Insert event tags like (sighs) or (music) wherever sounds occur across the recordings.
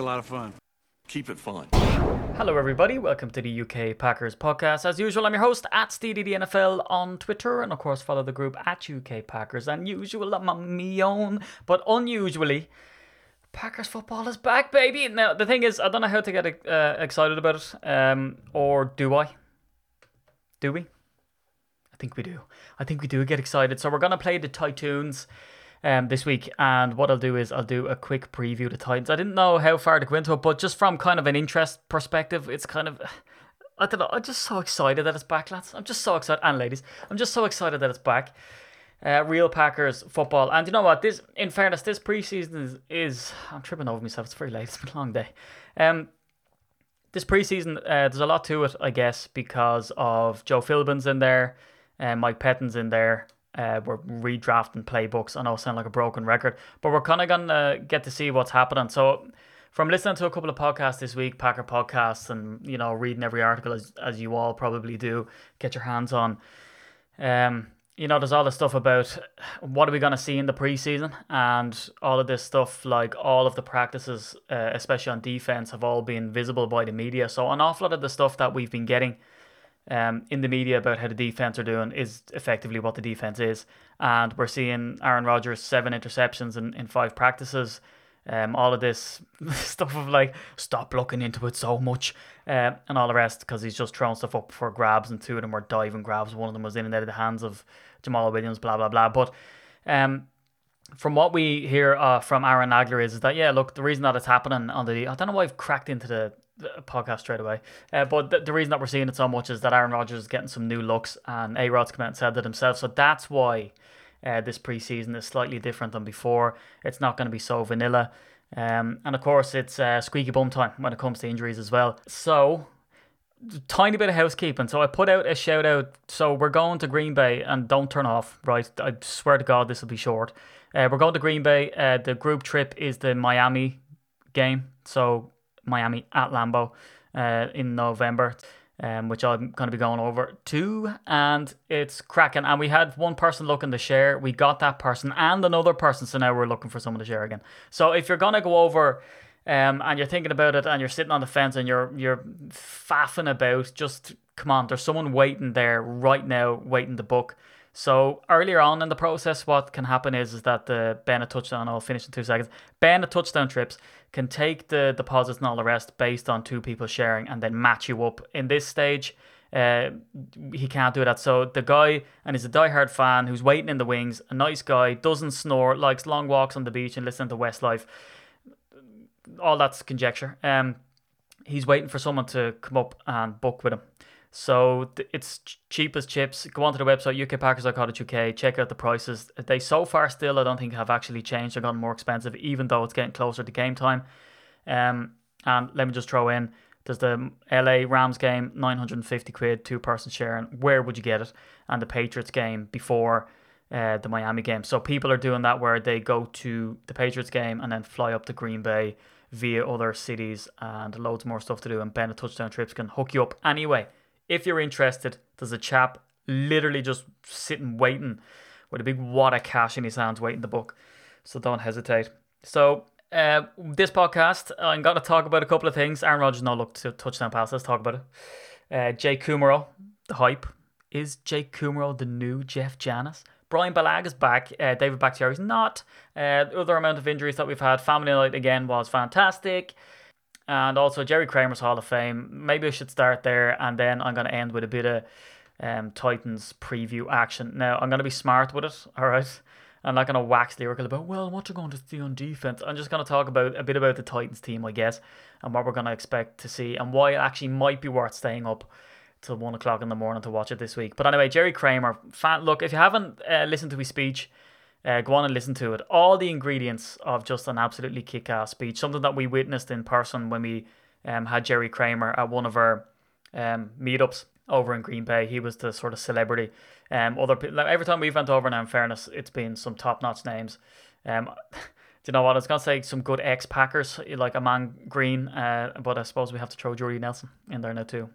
a lot of fun. Keep it fun. Hello, everybody. Welcome to the UK Packers podcast. As usual, I'm your host at NFL on Twitter, and of course, follow the group at UK Packers. And usual, I'm me own, but unusually, Packers football is back, baby. Now, the thing is, I don't know how to get uh, excited about it, um, or do I? Do we? I think we do. I think we do get excited. So we're gonna play the Titans um, this week. And what I'll do is I'll do a quick preview of the Titans. I didn't know how far to go into it, but just from kind of an interest perspective, it's kind of. I don't know. I'm just so excited that it's back, lads. I'm just so excited, and ladies, I'm just so excited that it's back. Uh, real Packers football, and you know what? This, in fairness, this preseason is, is I'm tripping over myself. It's very late. (laughs) It's been a long day. Um, this preseason, uh, there's a lot to it, I guess, because of Joe Philbin's in there, and uh, Mike Pettine's in there, uh, we're redrafting playbooks. I know I sound like a broken record, but we're kind of going to get to see what's happening. So, from listening to a couple of podcasts this week, Packer podcasts, and you know, reading every article as, as you all probably do, get your hands on. Um, you know, there's all the stuff about what are we going to see in the preseason, and all of this stuff, like all of the practices, uh, especially on defense, have all been visible by the media. So, an awful lot of the stuff that we've been getting um, in the media about how the defense are doing is effectively what the defense is. And we're seeing Aaron Rodgers seven interceptions in, in five practices. Um, all of this (laughs) stuff of like stop looking into it so much uh, and all the rest because he's just throwing stuff up for grabs and two of them were diving grabs. One of them was in and out of the hands of Jamaal Williams, blah blah blah. But um, from what we hear uh, from Aaron Nagler is, is that yeah, look, the reason that it's happening on the I don't know why I've cracked into the podcast straight away. Uh, but the, reason that we're seeing it so much is that Aaron Rodgers is getting some new looks, and A Rod's come out and said that himself. So that's why uh, this preseason is slightly different than before. It's not going to be so vanilla. Um, and of course, it's uh, squeaky bum time when it comes to injuries as well. So, tiny bit of housekeeping. So, I put out a shout out. So, we're going to Green Bay, and don't turn off, right? I swear to God, this will be short. Uh, we're going to Green Bay. Uh, the group trip is the Miami game. So, Miami at Lambeau uh, in November. Um, which I'm going to be going over to, and it's cracking. And we had one person looking to share, we got that person and another person, so now we're looking for someone to share again. So if you're going to go over um, and you're thinking about it and you're sitting on the fence and you're you're faffing about, just come on, there's someone waiting there right now, waiting to book. So earlier on in the process, what can happen is, is that the Bennett touchdown, I'll finish in two seconds. Bennett touchdown trips can take the deposits and all the rest based on two people sharing and then match you up. In this stage, uh, he can't do that. So the guy, and he's a diehard fan who's waiting in the wings, a nice guy, doesn't snore, likes long walks on the beach and listening to Westlife. All that's conjecture. Um, he's waiting for someone to come up and book with him. So it's cheap as chips. Go onto the website ukpackers.co.uk. Check out the prices. They so far still I don't think have actually changed or gotten more expensive, even though it's getting closer to game time. Um, and let me just throw in. There's the LA Rams game, 950 quid, two person sharing. Where would you get it? And the Patriots game before uh, the Miami game. So people are doing that where they go to the Patriots game and then fly up to Green Bay via other cities and loads more stuff to do. And Bennett touchdown trips can hook you up anyway if you're interested, there's a chap literally just sitting waiting with a big wad of cash in his hands waiting to book. So don't hesitate. So uh, this podcast, I'm going to talk about a couple of things. Aaron Rodgers no look to touchdown pass. Let's talk about it. Uh, Jake Kumerow, the hype. Is Jay Kumerow the new Jeff Janis? Brian Bulaga is back. Uh, David Bakhtiari's not. Uh, other amount of injuries that we've had. Family night again was fantastic and also Jerry Kramer's Hall of Fame. Maybe I should start there, and then I'm going to end with a bit of um, Titans preview action. Now, I'm going to be smart with it, all right? I'm not going to wax lyrical about, well, what you're going to see on defense. I'm just going to talk about a bit about the Titans team, I guess, and what we're going to expect to see, and why it actually might be worth staying up till one o'clock in the morning to watch it this week. But anyway, Jerry Kramer, fan, look, if you haven't uh, listened to his speech, uh, go on and listen to it. All the ingredients of just an absolutely kick ass speech, something that we witnessed in person when we um, had Jerry Kramer at one of our um, meetups over in Green Bay. He was the sort of celebrity. Um, other like, every time we've went over now, in fairness, it's been some top notch names. Um, (laughs) do you know what? I was gonna say some good ex Packers like Ahman Green, uh, but I suppose we have to throw Jordy Nelson in there now too.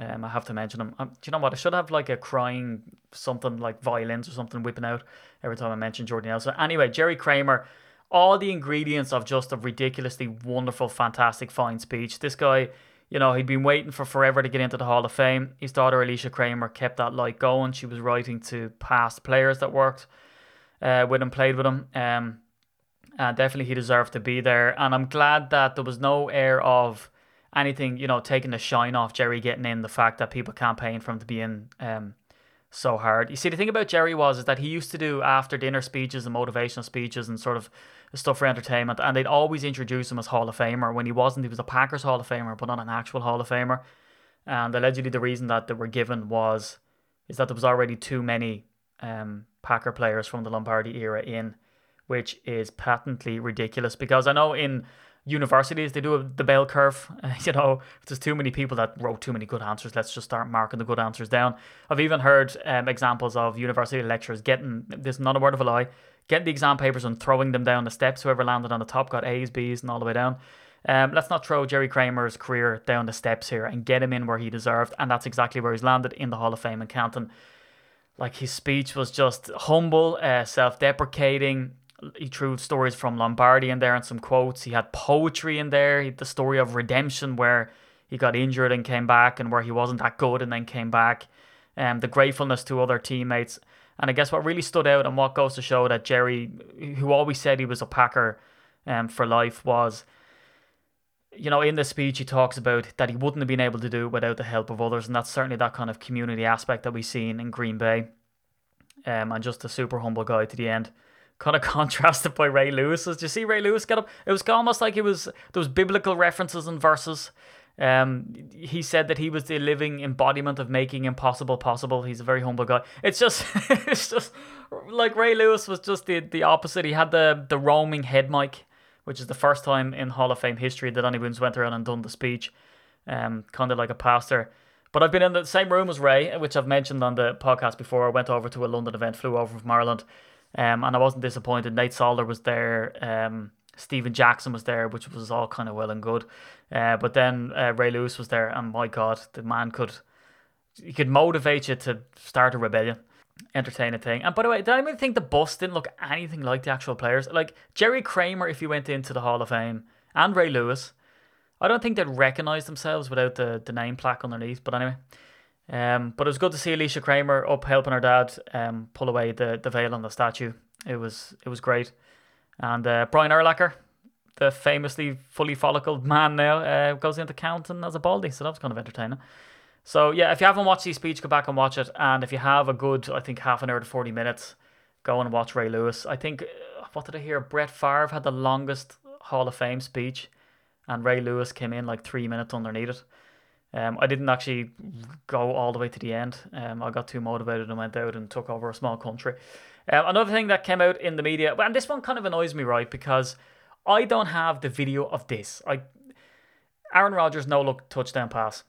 Um, I have to mention him. Um, do you know what? I should have like a crying something like violins or something whipping out every time I mention Jordy Nelson. Anyway, Jerry Kramer all the ingredients of just a ridiculously wonderful, fantastic, fine speech. This guy, you know, he'd been waiting for forever to get into the Hall of Fame. His daughter Alicia Kramer kept that light going. She was writing to past players that worked uh, with him, played with him. Um, and definitely he deserved to be there. And I'm glad that there was no air of anything, you know, taking the shine off Jerry getting in. The fact that people campaigned for him to be in. Um, so hard. You see, the thing about Jerry was is that he used to do after dinner speeches and motivational speeches and sort of stuff for entertainment, and they'd always introduce him as Hall of Famer. When he wasn't, he was a Packers Hall of Famer, but not an actual Hall of Famer. And allegedly, the reason that they were given was is that there was already too many um, Packer players from the Lombardi era in, which is patently ridiculous. Because I know in universities they do the bell curve (laughs) you know if there's too many people that wrote too many good answers let's just start marking the good answers down. I've even heard um, examples of university lecturers getting this is not a word of a lie getting the exam papers and throwing them down the steps. Whoever landed on the top got a's b's and all the way down. Um, let's not throw Jerry Kramer's career down the steps here and get him in where he deserved, and that's exactly where he's landed in the Hall of Fame in Canton. Like his speech was just humble, uh, self-deprecating, he threw stories from Lombardi in there and some quotes. He had poetry in there. He the story of redemption where he got injured and came back, and where he wasn't that good and then came back. Um, the gratefulness to other teammates. And I guess what really stood out and what goes to show that Jerry, who always said he was a Packer um, for life, was, you know, in the speech he talks about that he wouldn't have been able to do it without the help of others. And that's certainly that kind of community aspect that we've seen in Green Bay. Um, and just a super humble guy to the end kind of (laughs) contrasted by Ray Lewis. Did you see Ray Lewis get up? It was almost like it was those biblical references and verses. Um, he said that he was the living embodiment of making impossible possible. He's a very humble guy. It's just, (laughs) it's just like Ray Lewis was just the, the opposite. He had the the roaming head mic, which is the first time in Hall of Fame history that anyone's went around and done the speech, um, kind of like a pastor. But I've been in the same room as Ray, which I've mentioned on the podcast before. I went over to a London event, flew over from Ireland um, and I wasn't disappointed. Nate Solder was there. Um, Stephen Jackson was there, which was all kind of well and good. Uh, but then uh, Ray Lewis was there, and my God, the man could he could motivate you to start a rebellion, entertain a thing. And by the way, did I even think the bus didn't look anything like the actual players? Like Jerry Kramer, if he went into the Hall of Fame, and Ray Lewis, I don't think they'd recognize themselves without the, the name plaque underneath. But anyway, um, but it was good to see Alicia Kramer up helping her dad um, pull away the, the veil on the statue. It was it was great. And uh, Brian Urlacher, the famously fully follicled man now, uh, goes into Canton as a baldy. So that was kind of entertaining. So yeah, if you haven't watched the speech, go back and watch it. And if you have a good, I think half an hour to forty minutes, go and watch Ray Lewis. I think uh, what did I hear? Brett Favre had the longest Hall of Fame speech, and Ray Lewis came in like three minutes underneath it. Um, I didn't actually go all the way to the end. Um, I got too motivated and went out and took over a small country. Um, another thing that came out in the media, and this one kind of annoys me, right? Because I don't have the video of this. I Aaron Rodgers no look touchdown pass.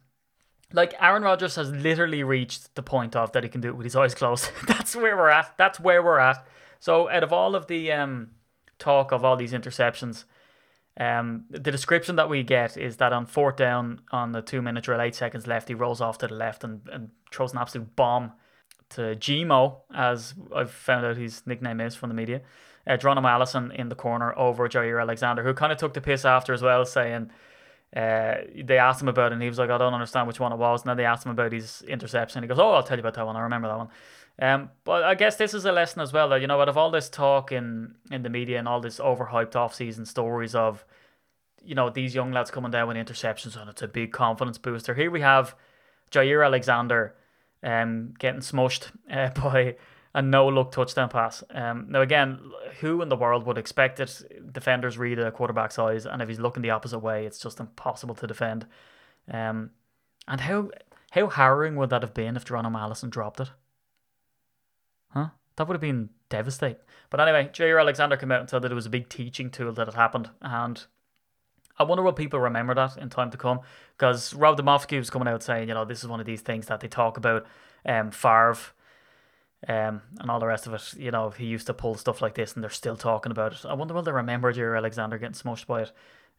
Like Aaron Rodgers has literally reached the point of that he can do it with his eyes closed. (laughs) That's where we're at. That's where we're at. So out of all of the um, talk of all these interceptions, um, the description that we get is that on fourth down, on the two minute drill, eight seconds left, he rolls off to the left and, and throws an absolute bomb to Gmo, as I've found out his nickname is from the media. Uh, Geronimo Allison in the corner over Jaire Alexander, who kind of took the piss after as well, saying uh, they asked him about it, and he was like, I don't understand which one it was. And then they asked him about his interception. He goes, Oh, I'll tell you about that one. I remember that one. Um, but I guess this is a lesson as well that you know out of all this talk in in the media and all this overhyped off season stories of you know these young lads coming down with interceptions and it's a big confidence booster. Here we have Jaire Alexander um getting smushed (laughs) uh, by a no look touchdown pass. Um, now again, who in the world would expect it? Defenders read a quarterback's eyes, and if he's looking the opposite way, it's just impossible to defend. Um, and how how harrowing would that have been if Geronimo Allison dropped it? Huh? That would have been devastating. But anyway, Jaire Alexander came out and said that it was a big teaching tool that had happened. And I wonder will people remember that in time to come? Because Rob Demovsky was coming out saying, you know, this is one of these things that they talk about. Um, Favre um, and all the rest of it. You know, he used to pull stuff like this and they're still talking about it. I wonder will they remember Jaire Alexander getting smushed by it?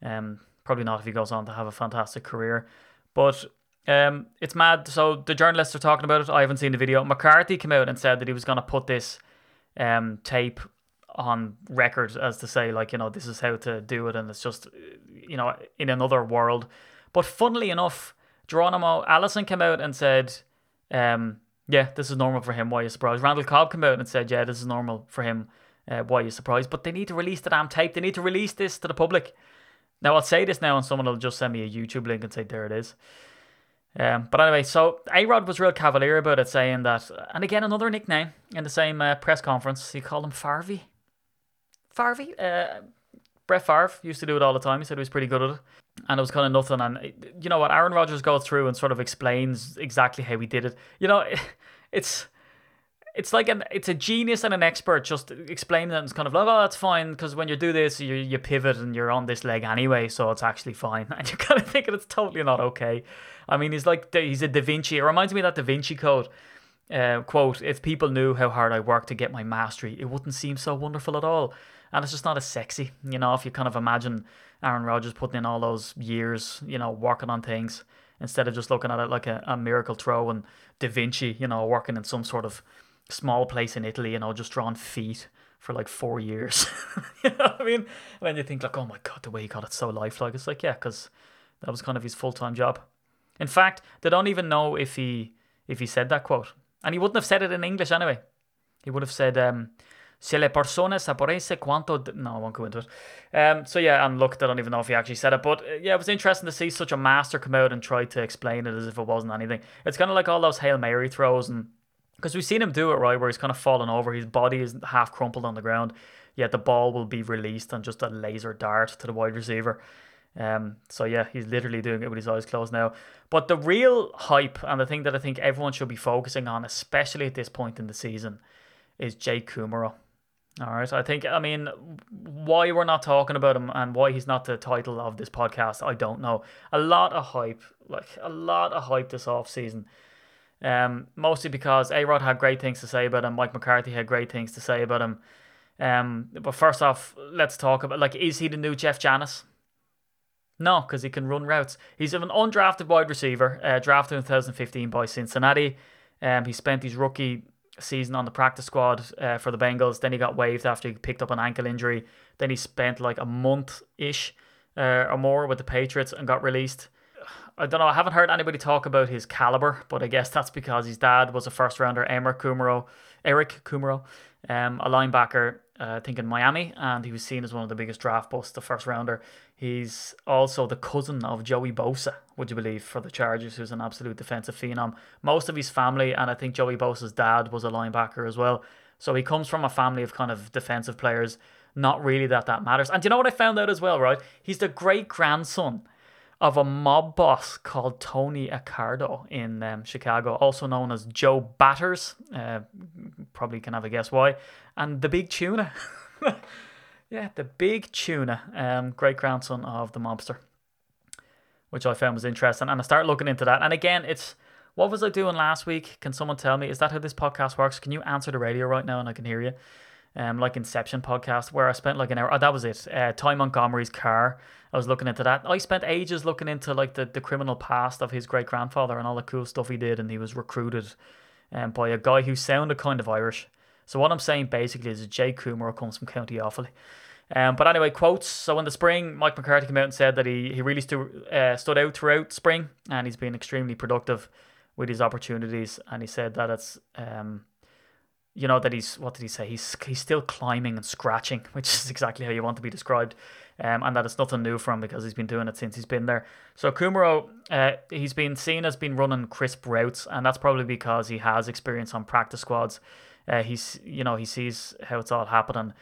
Um, probably not if he goes on to have a fantastic career. But um, it's mad. So the journalists are talking about it. I haven't seen the video. McCarthy came out and said that he was going to put this um, tape on record as to say like you know this is how to do it, and it's just you know in another world. But funnily enough, Geronimo Allison came out and said, um, "Yeah, this is normal for him. Why are you surprised?" Randall Cobb came out and said, "Yeah, this is normal for him. Uh, why are you surprised?" But they need to release the damn tape. They need to release this to the public. Now I'll say this now, and someone will just send me a YouTube link and say, "There it is." Um, but anyway, so A Rod was real cavalier about it, saying that, and again, another nickname in the same uh, press conference, he called him Farvey. Farvey? Uh, Brett Favre used to do it all the time. He said he was pretty good at it. And it was kind of nothing. And you know what? Aaron Rodgers goes through and sort of explains exactly how he did it. You know, (laughs) it's it's like an it's a genius and an expert just explaining and it's kind of like oh that's fine because when you do this you you pivot and you're on this leg anyway so it's actually fine. (laughs) And you're kind of thinking it's totally not okay. I mean he's like he's a Da Vinci it reminds me of that Da Vinci Code uh, quote if people knew how hard I worked to get my mastery it wouldn't seem so wonderful at all. And it's just not as sexy you know if you kind of imagine Aaron Rodgers putting in all those years you know working on things instead of just looking at it like a, a miracle throw and Da Vinci you know working in some sort of small place in Italy, and I'll just draw on feet for like four years. (laughs) you know what I mean? When you think like, oh my god, the way he got it so lifelike, it's like yeah, because that was kind of his full time job. In fact, they don't even know if he if he said that quote, and he wouldn't have said it in English anyway. He would have said, um, "Se le persone sapesse quanto." D-. No, I won't go into it. Um, so yeah, and look, they don't even know if he actually said it, but uh, yeah, it was interesting to see such a master come out and try to explain it as if it wasn't anything. It's kind of like all those hail mary throws and because we've seen him do it right where he's kind of fallen over his body is half crumpled on the ground yet the ball will be released and just a laser dart to the wide receiver. Um, so yeah he's literally doing it with his eyes closed now. But the real hype and the thing that I think everyone should be focusing on especially at this point in the season is Jake Kumerow all right so I think I mean why we're not talking about him and why he's not the title of this podcast I don't know. A lot of hype like a lot of hype this off season um, mostly because A Rod had great things to say about him. Mike McCarthy had great things to say about him. Um, but first off, let's talk about like, is he the new Jeff Janis? No, because he can run routes. He's an undrafted wide receiver, uh, drafted in 2015 by Cincinnati. Um, he spent his rookie season on the practice squad uh, for the Bengals. Then he got waived after he picked up an ankle injury. Then he spent like a month ish uh, or more with the Patriots and got released. I don't know. I haven't heard anybody talk about his caliber, but I guess that's because his dad was a first rounder, Eric Kumerow, Eric Kumerow, um, a linebacker, uh, I think in Miami, and he was seen as one of the biggest draft busts, the first rounder. He's also the cousin of Joey Bosa, would you believe, for the Chargers, who's an absolute defensive phenom. Most of his family, and I think Joey Bosa's dad was a linebacker as well. So he comes from a family of kind of defensive players. Not really that that matters. And you know what I found out as well, right? He's the great grandson of a mob boss called Tony Accardo in um, Chicago, also known as Joe Batters. Uh, probably can have a guess why. And the Big Tuna. (laughs) yeah, the Big Tuna, um, great grandson of the mobster, which I found was interesting. And I started looking into that. And again, it's what was I doing last week? Can someone tell me? Is that how this podcast works? Can you answer the radio right now and I can hear you? Um, like Inception podcast, where I spent like an hour. Oh, that was it. Uh, Ty Montgomery's car. I was looking into that. I spent ages looking into like the, the criminal past of his great grandfather and all the cool stuff he did, and he was recruited um, by a guy who sounded kind of Irish. So what I'm saying basically is Jay Coomer comes from County Offaly. Um, but anyway, quotes. So in the spring, Mike McCarthy came out and said that he, he really stu- uh, stood out throughout spring and he's been extremely productive with his opportunities. And he said that it's um, you know that he's what did he say? He's he's still climbing and scratching, (laughs) which is exactly how you want to be described, um, and that it's nothing new for him because he's been doing it since he's been there. So Kumerow, uh, he's been seen as being running crisp routes, and that's probably because he has experience on practice squads. Uh, he's you know he sees how it's all happening.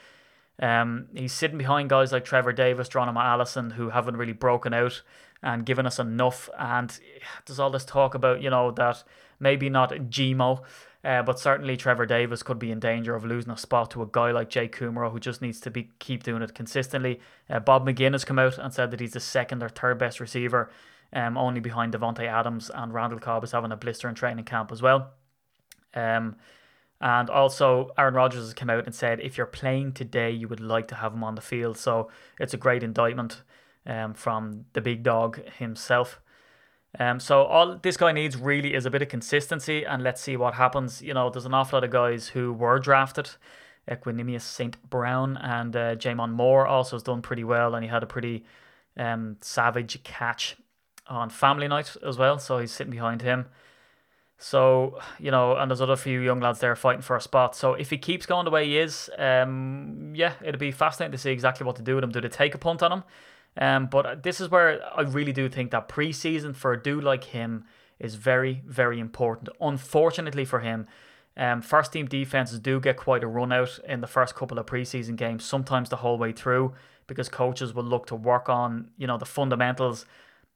Um, he's sitting behind guys like Trevor Davis, Geronimo Allison, who haven't really broken out and given us enough. And there's all this talk about you know that maybe not Gmo uh, but certainly Trevor Davis could be in danger of losing a spot to a guy like Jay Kumerow, who just needs to be keep doing it consistently. Uh, Bob McGinn has come out and said that he's the second or third best receiver, um, only behind Davante Adams and Randall Cobb is having a blister in training camp as well. Um, and also Aaron Rodgers has come out and said if you're playing today, you would like to have him on the field. So it's a great indictment um, from the big dog himself. Um, so all this guy needs really is a bit of consistency, and let's see what happens. You know, there's an awful lot of guys who were drafted Equanimeous St. Brown. And uh, J'Mon Moore also has done pretty well, and he had a pretty um, savage catch on family night as well. So he's sitting behind him. So, you know, and there's other few young lads there fighting for a spot. So if he keeps going the way he is, um, yeah, it'll be fascinating to see exactly what to do with him. Do they take a punt on him? Um, but this is where I really do think that preseason for a dude like him is very, very important. Unfortunately for him, um, first team defenses do get quite a run out in the first couple of preseason games, sometimes the whole way through, because coaches will look to work on, you know, the fundamentals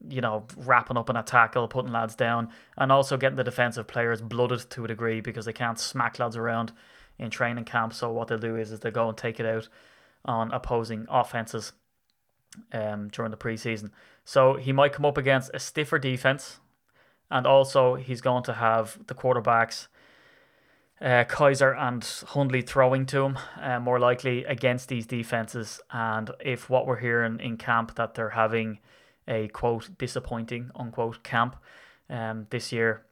you know, wrapping up in a tackle, putting lads down, and also getting the defensive players blooded to a degree because they can't smack lads around in training camp. So what they'll do is, is they go and take it out on opposing offenses um, during the preseason. So he might come up against a stiffer defense, and also he's going to have the quarterbacks. Uh, Kizer and Hundley throwing to him uh, more likely against these defenses. And if what we're hearing in camp that they're having a quote disappointing unquote camp um, this year.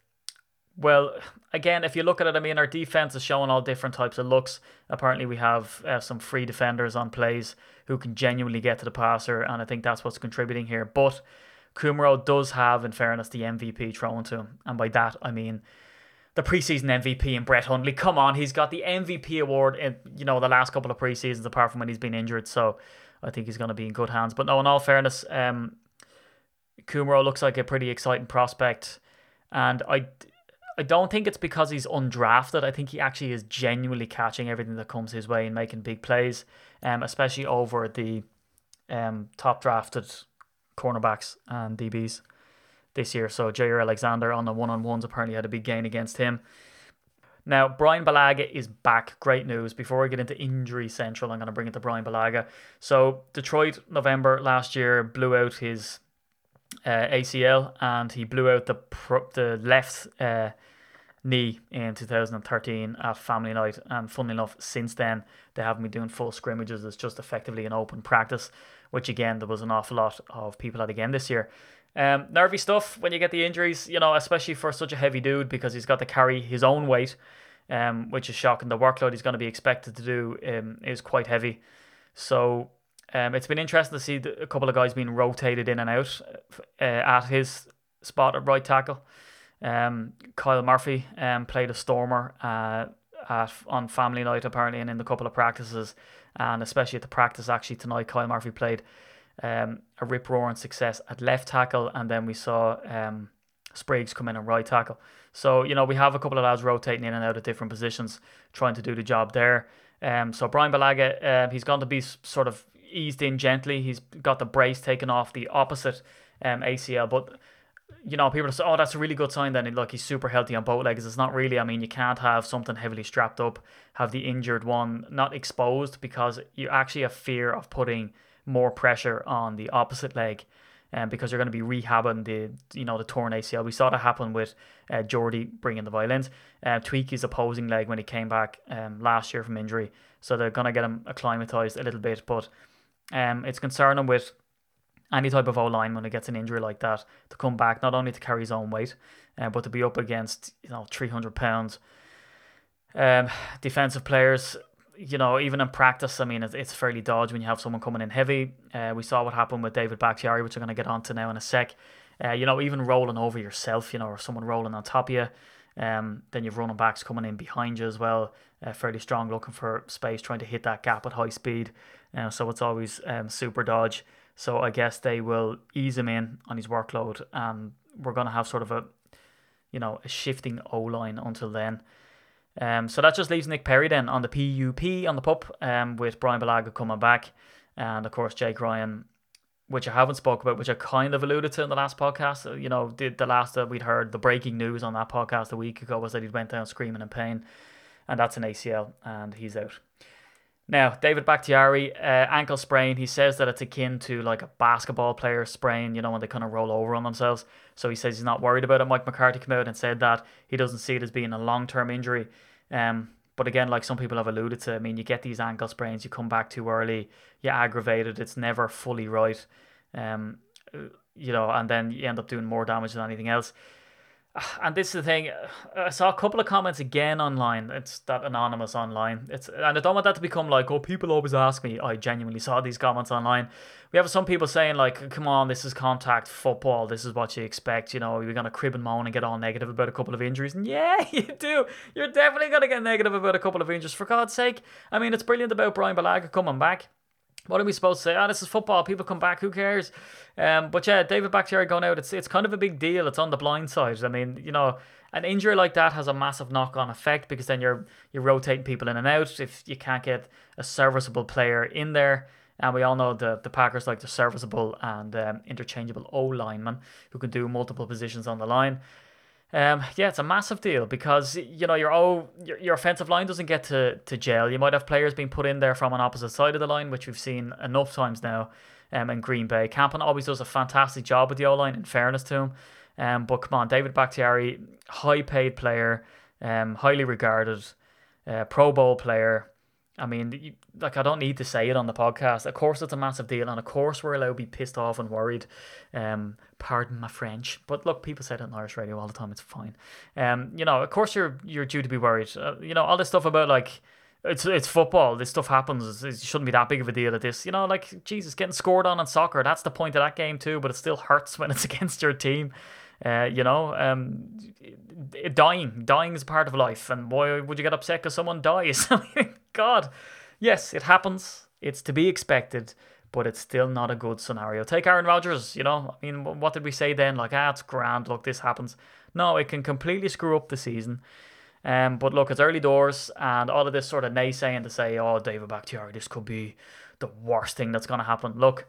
Well, again, if you look at it, I mean, our defense is showing all different types of looks. Apparently, we have uh, some free defenders on plays who can genuinely get to the passer, and I think that's what's contributing here. But Kumerow does have, in fairness, the MVP thrown to him, and by that I mean the preseason MVP in Brett Hundley. Come on, he's got the MVP award in you know the last couple of preseasons, apart from when he's been injured. So I think he's going to be in good hands. But no, in all fairness, um, looks like a pretty exciting prospect, and I, I don't think it's because he's undrafted. I think he actually is genuinely catching everything that comes his way and making big plays, um, especially over the um, top drafted cornerbacks and DBs this year. So Jaire Alexander on the one on ones apparently had a big gain against him. Now, Brian Bulaga is back. Great news. Before we get into injury central, I'm going to bring it to Brian Bulaga. So, Detroit, November last year, blew out his uh, ACL and he blew out the pro- the left uh, knee in 2013 at Family Night. And funnily enough, since then they haven't been doing full scrimmages. It's just effectively an open practice, which again there was an awful lot of people at again this year. Um, nervy stuff when you get the injuries, you know, especially for such a heavy dude because he's got to carry his own weight, um, which is shocking. The workload he's going to be expected to do um, is quite heavy. So um, it's been interesting to see a couple of guys being rotated in and out uh, at his spot at right tackle. Um, Kyle Murphy um, played a stormer uh, at on family night apparently and in the couple of practices and especially at the practice actually tonight Kyle Murphy played um, a rip roaring success at left tackle and then we saw um, Spriggs come in at right tackle. So you know we have a couple of lads rotating in and out of different positions trying to do the job there. Um, so Brian Bulaga, uh, he's going to be sort of eased in gently. He's got the brace taken off the opposite um, ACL, but you know, people say, "Oh, that's a really good sign." Then, look, he's super healthy on both legs. It's not really. I mean, you can't have something heavily strapped up, have the injured one not exposed because you actually have fear of putting more pressure on the opposite leg, and um, because you're going to be rehabbing the you know the torn ACL. We saw that happen with uh, Jordy bringing the violins, uh, tweak his opposing leg when he came back um, last year from injury. So they're going to get him acclimatized a little bit, but um, it's concerning with any type of O line when it gets an injury like that to come back not only to carry his own weight, uh, but to be up against you know three hundred pounds. Um, defensive players, you know, even in practice, I mean, it's, it's fairly dodgy when you have someone coming in heavy. Uh, we saw what happened with David Bakhtiari, which I'm going to get onto now in a sec. Uh, you know, even rolling over yourself, you know, or someone rolling on top of you. Um, then you've running backs coming in behind you as well, uh, fairly strong, looking for space, trying to hit that gap at high speed. Uh, so it's always um, super dodge. So I guess they will ease him in on his workload, and we're gonna have sort of a, you know, a shifting O line until then. Um, so that just leaves Nick Perry then on the PUP on the pup, um, with Brian Bulaga coming back, and of course Jake Ryan, which I haven't spoke about, which I kind of alluded to in the last podcast. Uh, you know, the the last that we'd heard the breaking news on that podcast a week ago was that he'd went down screaming in pain, and that's an ACL, and he's out. Now, David Bakhtiari, uh, ankle sprain, he says that it's akin to like a basketball player sprain, you know, when they kind of roll over on themselves. So he says he's not worried about it. Mike McCarthy came out and said that he doesn't see it as being a long term injury. Um, but again, like some people have alluded to, I mean, you get these ankle sprains, you come back too early, you aggravate it, it's never fully right. Um, you know, and then you end up doing more damage than anything else. (sighs) and this is the thing. Uh, I saw a couple of comments again online. It's that anonymous online. It's and I don't want that to become like, oh, people always ask me. I genuinely saw these comments online. We have some people saying like, come on, this is contact football. This is what you expect. You know, you're gonna crib and moan and get all negative about a couple of injuries. And yeah, (laughs) you do. You're definitely gonna get negative about a couple of injuries. For God's sake. I mean, it's brilliant about brian Bulaga coming back. What are we supposed to say? Ah, oh, this is football. People come back. Who cares? Um, but yeah, David Bakhtiari going out. It's it's kind of a big deal. It's on the blind side. I mean, you know, an injury like that has a massive knock on effect because then you're you're rotating people in and out. If you can't get a serviceable player in there, and we all know the the Packers like the serviceable and um, interchangeable O lineman who can do multiple positions on the line. Um, yeah, it's a massive deal because you know your oh your, your offensive line doesn't get to to gel. You might have players being put in there from an opposite side of the line, which we've seen enough times now. Um, in Green Bay, Campen always does a fantastic job with the O line. In fairness to him, um, but come on, David Bakhtiari, high paid player, um, highly regarded, uh, Pro Bowl player. I mean, like I don't need to say it on the podcast. Of course, it's a massive deal, and of course, we're allowed to be pissed off and worried. Um, pardon my French, but look, people say it on Irish radio all the time. It's fine. Um, you know, of course, you're you're due to be worried. Uh, you know, all this stuff about like it's it's football. This stuff happens. It shouldn't be that big of a deal. At this, you know, like Jesus getting scored on in soccer. That's the point of that game too. But it still hurts (laughs) when it's against your team. Uh, you know, um, dying, dying is part of life, and why would you get upset because someone dies? (laughs) God, yes, it happens. It's to be expected, but it's still not a good scenario. Take Aaron Rodgers. You know, I mean, what did we say then? Like, ah, it's grand. Look, this happens. No, it can completely screw up the season. Um, but look, it's early doors, and all of this sort of naysaying to say, "Oh, David Bakhtiari, this could be the worst thing that's going to happen." Look,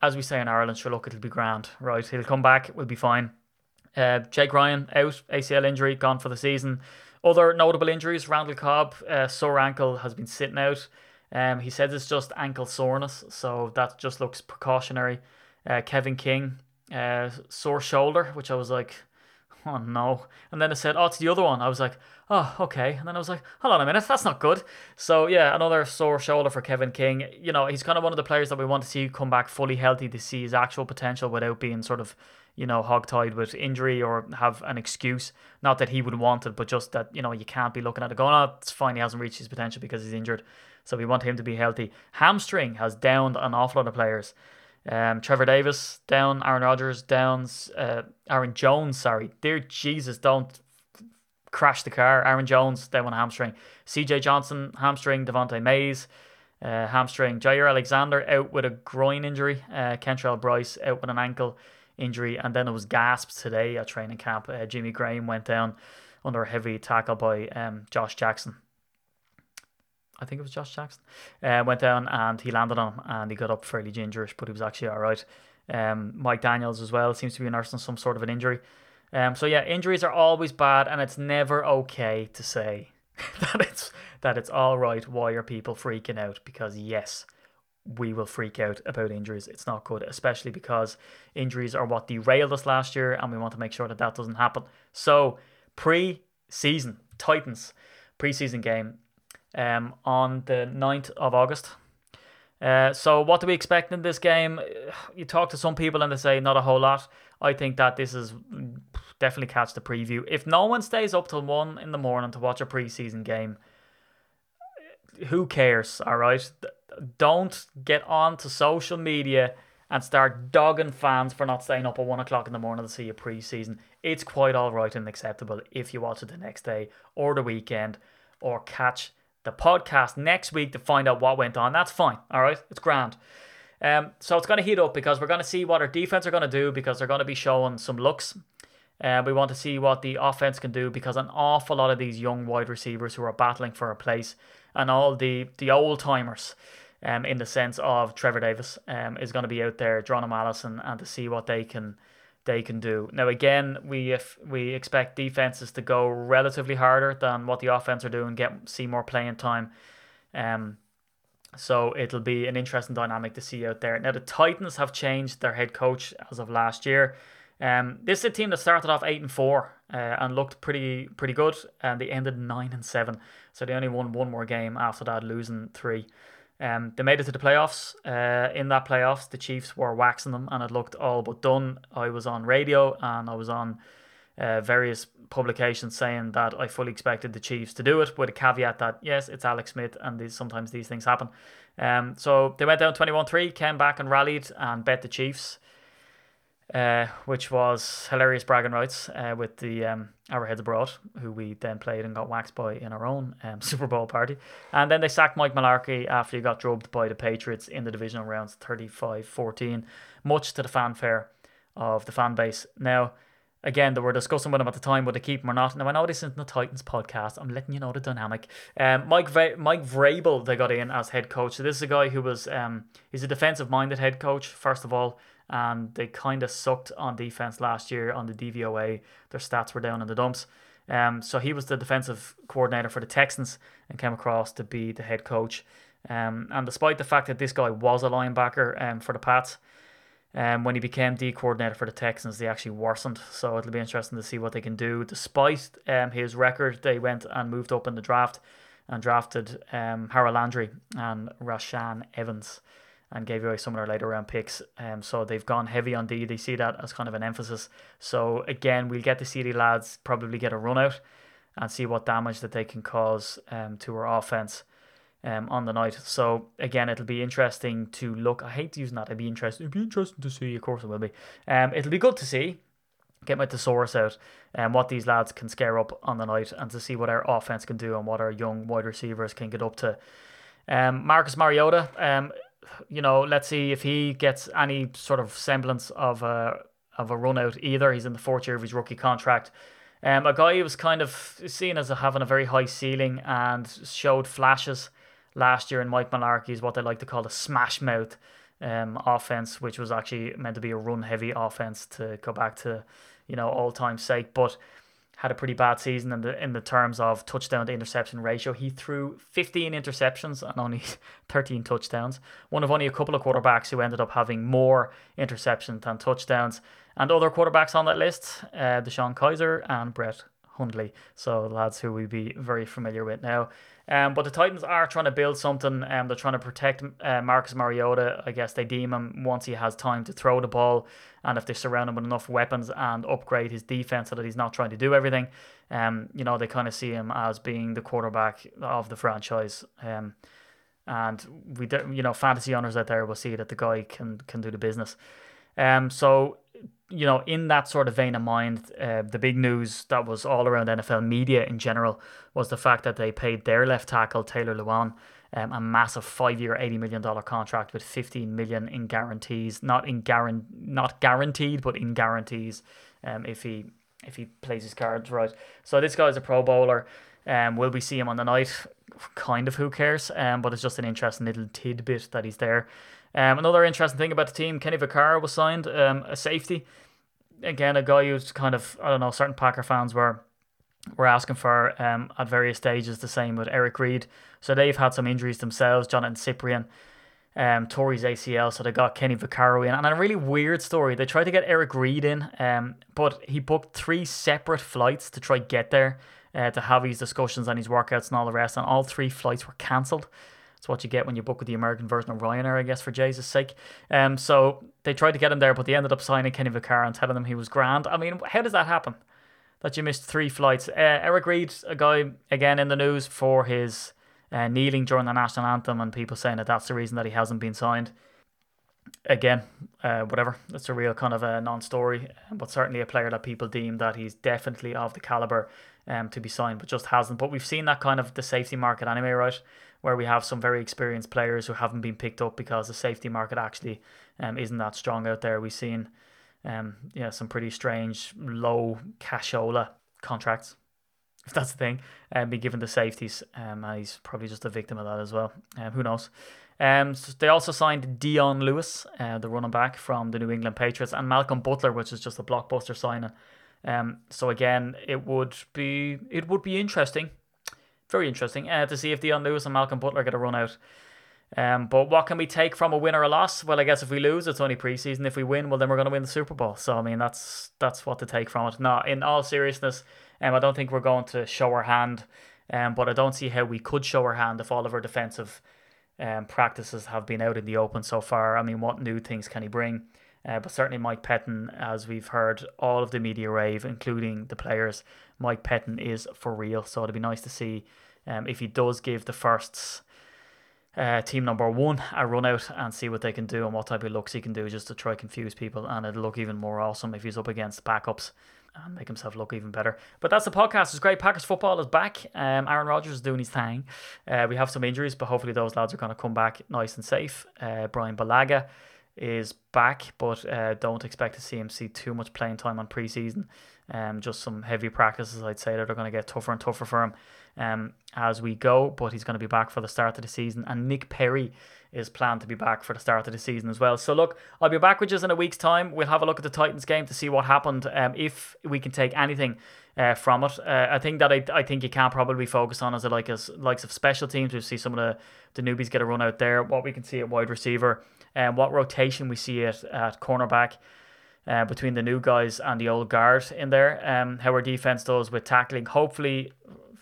as we say in Ireland, sure, look, it'll be grand, right? He'll come back, we'll be fine. Uh, Jake Ryan out, ACL injury, gone for the season. Other notable injuries: Randall Cobb, uh, sore ankle, has been sitting out. Um, he says it's just ankle soreness, so that just looks precautionary. Uh, Kevin King, uh, sore shoulder, which I was like, oh no. And then it said, oh, it's the other one. I was like, oh, okay. And then I was like, hold on a minute, that's not good. So yeah, another sore shoulder for Kevin King. You know, he's kind of one of the players that we want to see come back fully healthy to see his actual potential without being sort of, you know, hogtied with injury or have an excuse. Not that he would want it, but just that, you know, you can't be looking at it going, oh, it's fine, he hasn't reached his potential because he's injured. So we want him to be healthy. Hamstring has downed an awful lot of players. Um, Trevor Davis down, Aaron Rodgers down, uh, Aaron Jones, sorry. Dear Jesus, don't crash the car. Aaron Jones down a hamstring. CJ Johnson, hamstring. Devante Mays, uh, hamstring. Jaire Alexander out with a groin injury. Uh, Kentrell Brice out with an ankle injury. And then it was gasps today at training camp. Uh, Jimmy Graham went down under a heavy tackle by um, Josh Jackson. I think it was Josh Jackson, uh, went down and he landed on him and he got up fairly gingerish, but he was actually all right. Um, Mike Daniels as well seems to be nursing some sort of an injury. Um, so yeah, injuries are always bad, and it's never okay to say (laughs) that it's that it's all right. Why are people freaking out? Because yes, we will freak out about injuries. It's not good, especially because injuries are what derailed us last year, and we want to make sure that that doesn't happen. So pre-season Titans pre-season game um, on the 9th of August. Uh, so what do we expect in this game? (sighs) You talk to some people and they say not a whole lot. I think that this is definitely catch the preview. If no one stays up till one in the morning to watch a preseason game, who cares? All right, don't get on to social media and start dogging fans for not staying up at one o'clock in the morning to see a preseason. It's quite all right and acceptable if you watch it the next day or the weekend or catch the podcast next week to find out what went on. That's fine. All right, it's grand. Um, so it's going to heat up because we're going to see what our defense are going to do because they're going to be showing some looks. Uh, we want to see what the offense can do because an awful lot of these young wide receivers who are battling for a place and all the the old timers, um, in the sense of Trevor Davis, um, is going to be out there, Geronimo Allison, and to see what they can they can do. Now again, we if we expect defenses to go relatively harder than what the offense are doing, get see more playing time. Um so it'll be an interesting dynamic to see out there. Now the Titans have changed their head coach as of last year. Um, this is a team that started off eight and four uh, and looked pretty pretty good, and they ended nine and seven. So they only won one more game after that, losing three. Um, they made it to the playoffs. Uh, in that playoffs, the Chiefs were waxing them, and it looked all but done. I was on radio and I was on uh, various publications saying that I fully expected the Chiefs to do it, with a caveat that yes, it's Alex Smith, and these, sometimes these things happen. Um, so they went down 21 3, came back and rallied and bet the Chiefs uh, which was hilarious bragging rights uh, with the um, Arrowheads Abroad, who we then played and got waxed by in our own um, (laughs) Super Bowl party. And then they sacked Mike Mularkey after he got drubbed by the Patriots in the divisional rounds 35 14, much to the fanfare of the fan base. Now, again, they were discussing with him at the time would they keep him or not. Now, I know this isn't the Titans podcast. I'm letting you know the dynamic. Um, Mike v- Mike Vrabel, they got in as head coach. So this is a guy who was, um, he's a defensive minded head coach, first of all and they kind of sucked on defense last year on the DVOA. Their stats were down in the dumps. Um, so he was the defensive coordinator for the Texans and came across to be the head coach. Um, and despite the fact that this guy was a linebacker um, for the Pats, um, when he became D coordinator for the Texans, they actually worsened. So it'll be interesting to see what they can do. Despite um, his record, they went and moved up in the draft and drafted um, Harold Landry and Rashaan Evans and gave away some of their later round picks. Um, so they've gone heavy on D. They see that as kind of an emphasis. So again, we'll get to see the lads probably get a run out and see what damage that they can cause um, to our offense um, on the night. So again, it'll be interesting to look. I hate using that. It'd be interesting. It'd be interesting to see. Of course, it will be. Um, it'll be good to see. Get my thesaurus out and um, what these lads can scare up on the night and to see what our offense can do and what our young wide receivers can get up to. Um, Marcus Mariota, um, you know, let's see if he gets any sort of semblance of a of a run out either. He's in the fourth year of his rookie contract. Um, a guy who was kind of seen as having a very high ceiling and showed flashes last year in Mike Mularkey's what they like to call the smash mouth um, offense, which was actually meant to be a run heavy offense to go back to, you know, all time sake. But had a pretty bad season in the in the terms of touchdown to interception ratio. He threw 15 interceptions and only (laughs) 13 touchdowns. One of only a couple of quarterbacks who ended up having more interceptions than touchdowns. And other quarterbacks on that list, uh, DeShone Kizer and Brett Hundley. So lads who we be very familiar with now. Um, but the Titans are trying to build something. Um, they're trying to protect uh, Marcus Mariota. I guess they deem him once he has time to throw the ball, and if they surround him with enough weapons and upgrade his defense so that he's not trying to do everything. Um, you know they kind of see him as being the quarterback of the franchise. Um, and we, do, you know, fantasy owners out there will see that the guy can can do the business. Um, so you know, in that sort of vein of mind, uh, the big news that was all around NFL media in general was the fact that they paid their left tackle Taylor Lewan um, a massive five-year, eighty million dollar contract with fifteen million in guarantees, not in guaran- not guaranteed, but in guarantees, um, if he if he plays his cards right. So this guy's a Pro Bowler. Um, will we see him on the night? Kind of, who cares? Um, but it's just an interesting little tidbit that he's there. Um, another interesting thing about the team, Kenny Vaccaro was signed, um, a safety. Again, a guy who's kind of I don't know. Certain Packer fans were were asking for um, at various stages. The same with Eric Reid. So they've had some injuries themselves. Johnathan Cyprien, um, Torrey's ACL. So they got Kenny Vaccaro in, and a really weird story. They tried to get Eric Reid in, um, but he booked three separate flights to try get there. Uh, to have these discussions and his workouts and all the rest, and all three flights were cancelled. It's what you get when you book with the American version of Ryanair, I guess, for Jesus' sake. Um, so they tried to get him there, but they ended up signing Kenny Vaccaro and telling him he was grand. I mean, how does that happen? That you missed three flights. Uh, Eric Reid, a guy again in the news for his uh, kneeling during the national anthem, and people saying that that's the reason that he hasn't been signed. Again, uh, whatever. It's a real kind of a non-story, but certainly a player that people deem that he's definitely of the caliber um, to be signed, but just hasn't. But we've seen that kind of the safety market anyway, right? Where we have some very experienced players who haven't been picked up because the safety market actually um, isn't that strong out there. We've seen um, yeah, some pretty strange low cashola contracts, (laughs) if that's the thing, and um, be given the safeties. Um, and he's probably just a victim of that as well. Um, who knows? Um, so they also signed Dion Lewis, uh, the running back from the New England Patriots, and Malcolm Butler, which is just a blockbuster signing. Um, so again, it would be it would be interesting very interesting uh, to see if Dion Lewis and Malcolm Butler get a run out. Um, but what can we take from a win or a loss? Well, I guess if we lose, it's only preseason. If we win, well, then we're going to win the Super Bowl. So I mean, that's that's what to take from it. Now, in all seriousness, um, I don't think we're going to show our hand. Um, but I don't see how we could show our hand if all of our defensive um, practices have been out in the open so far. I mean, what new things can he bring? Uh, but certainly Mike Pettine, as we've heard all of the media rave, including the players, Mike Pettine is for real. So it'd be nice to see um, if he does give the firsts uh, team number one a run out and see what they can do and what type of looks he can do just to try confuse people. And it'll look even more awesome if he's up against backups and make himself look even better. But that's the podcast. It's great. Packers football is back. Um, Aaron Rodgers is doing his thing. Uh, we have some injuries, but hopefully those lads are going to come back nice and safe. Uh, Brian Bulaga is back, but uh, don't expect to see him see too much playing time on preseason. Um, just some heavy practices, I'd say, that are going to get tougher and tougher for him um, as we go. But he's going to be back for the start of the season, and Nick Perry is planned to be back for the start of the season as well. So look, I'll be back with you in a week's time. We'll have a look at the Titans game to see what happened. Um, if we can take anything uh, from it, uh, I think that I, I think you can probably focus on as a like as likes of special teams. We see some of the the newbies get a run out there. What we can see at wide receiver, and um, what rotation we see at at cornerback. Uh, between the new guys and the old guard in there, um, how our defense does with tackling. Hopefully,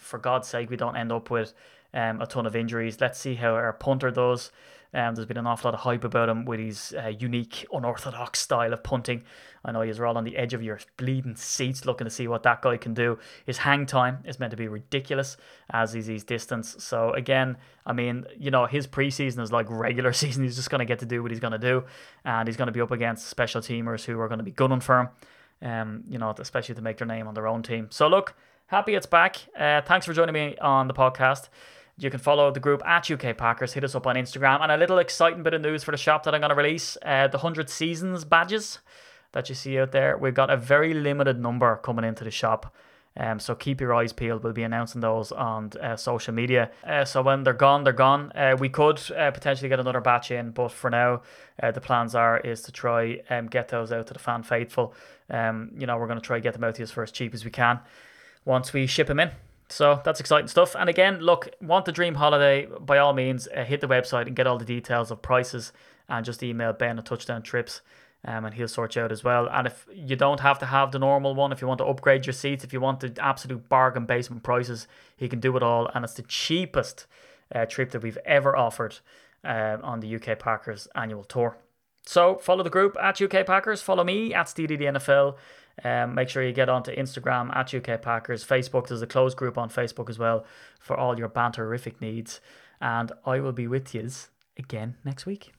for God's sake, we don't end up with um, a ton of injuries. Let's see how our punter does. Um, there's been an awful lot of hype about him with his uh, unique, unorthodox style of punting. I know you're all on the edge of your bleeding seats looking to see what that guy can do. His hang time is meant to be ridiculous, as is his distance. So, again, I mean, you know, his preseason is like regular (laughs) season. He's just going to get to do what he's going to do. And he's going to be up against special teamers who are going to be gunning for him, um, you know, especially to make their name on their own team. So, look, happy it's back. Uh, thanks for joining me on the podcast. You can follow the group at UK Packers. Hit us up on Instagram. And a little exciting bit of news for the shop that I'm going to release uh, the 100 Seasons badges that you see out there. We've got a very limited number coming into the shop. Um, so keep your eyes peeled. We'll be announcing those on uh, social media. Uh, so when they're gone, they're gone. Uh, we could uh, potentially get another batch in, but for now, uh, the plans are is to try and um, get those out to the fan faithful. Um, you know, we're going to try get them out to you for as cheap as we can once we ship them in. So that's exciting stuff. And again, look, want the dream holiday? By all means, uh, hit the website and get all the details of prices, and just email Ben at Touchdown Trips, um, and he'll sort you out as well. And if you don't have to have the normal one, if you want to upgrade your seats, if you want the absolute bargain basement prices, he can do it all, and it's the cheapest uh, trip that we've ever offered uh, on the UK Packers annual tour. So follow the group at UK Packers. Follow me at NFL. Um, make sure you get onto Instagram at UK Packers. Facebook, there's a closed group on Facebook as well for all your banterific needs. And I will be with you again next week.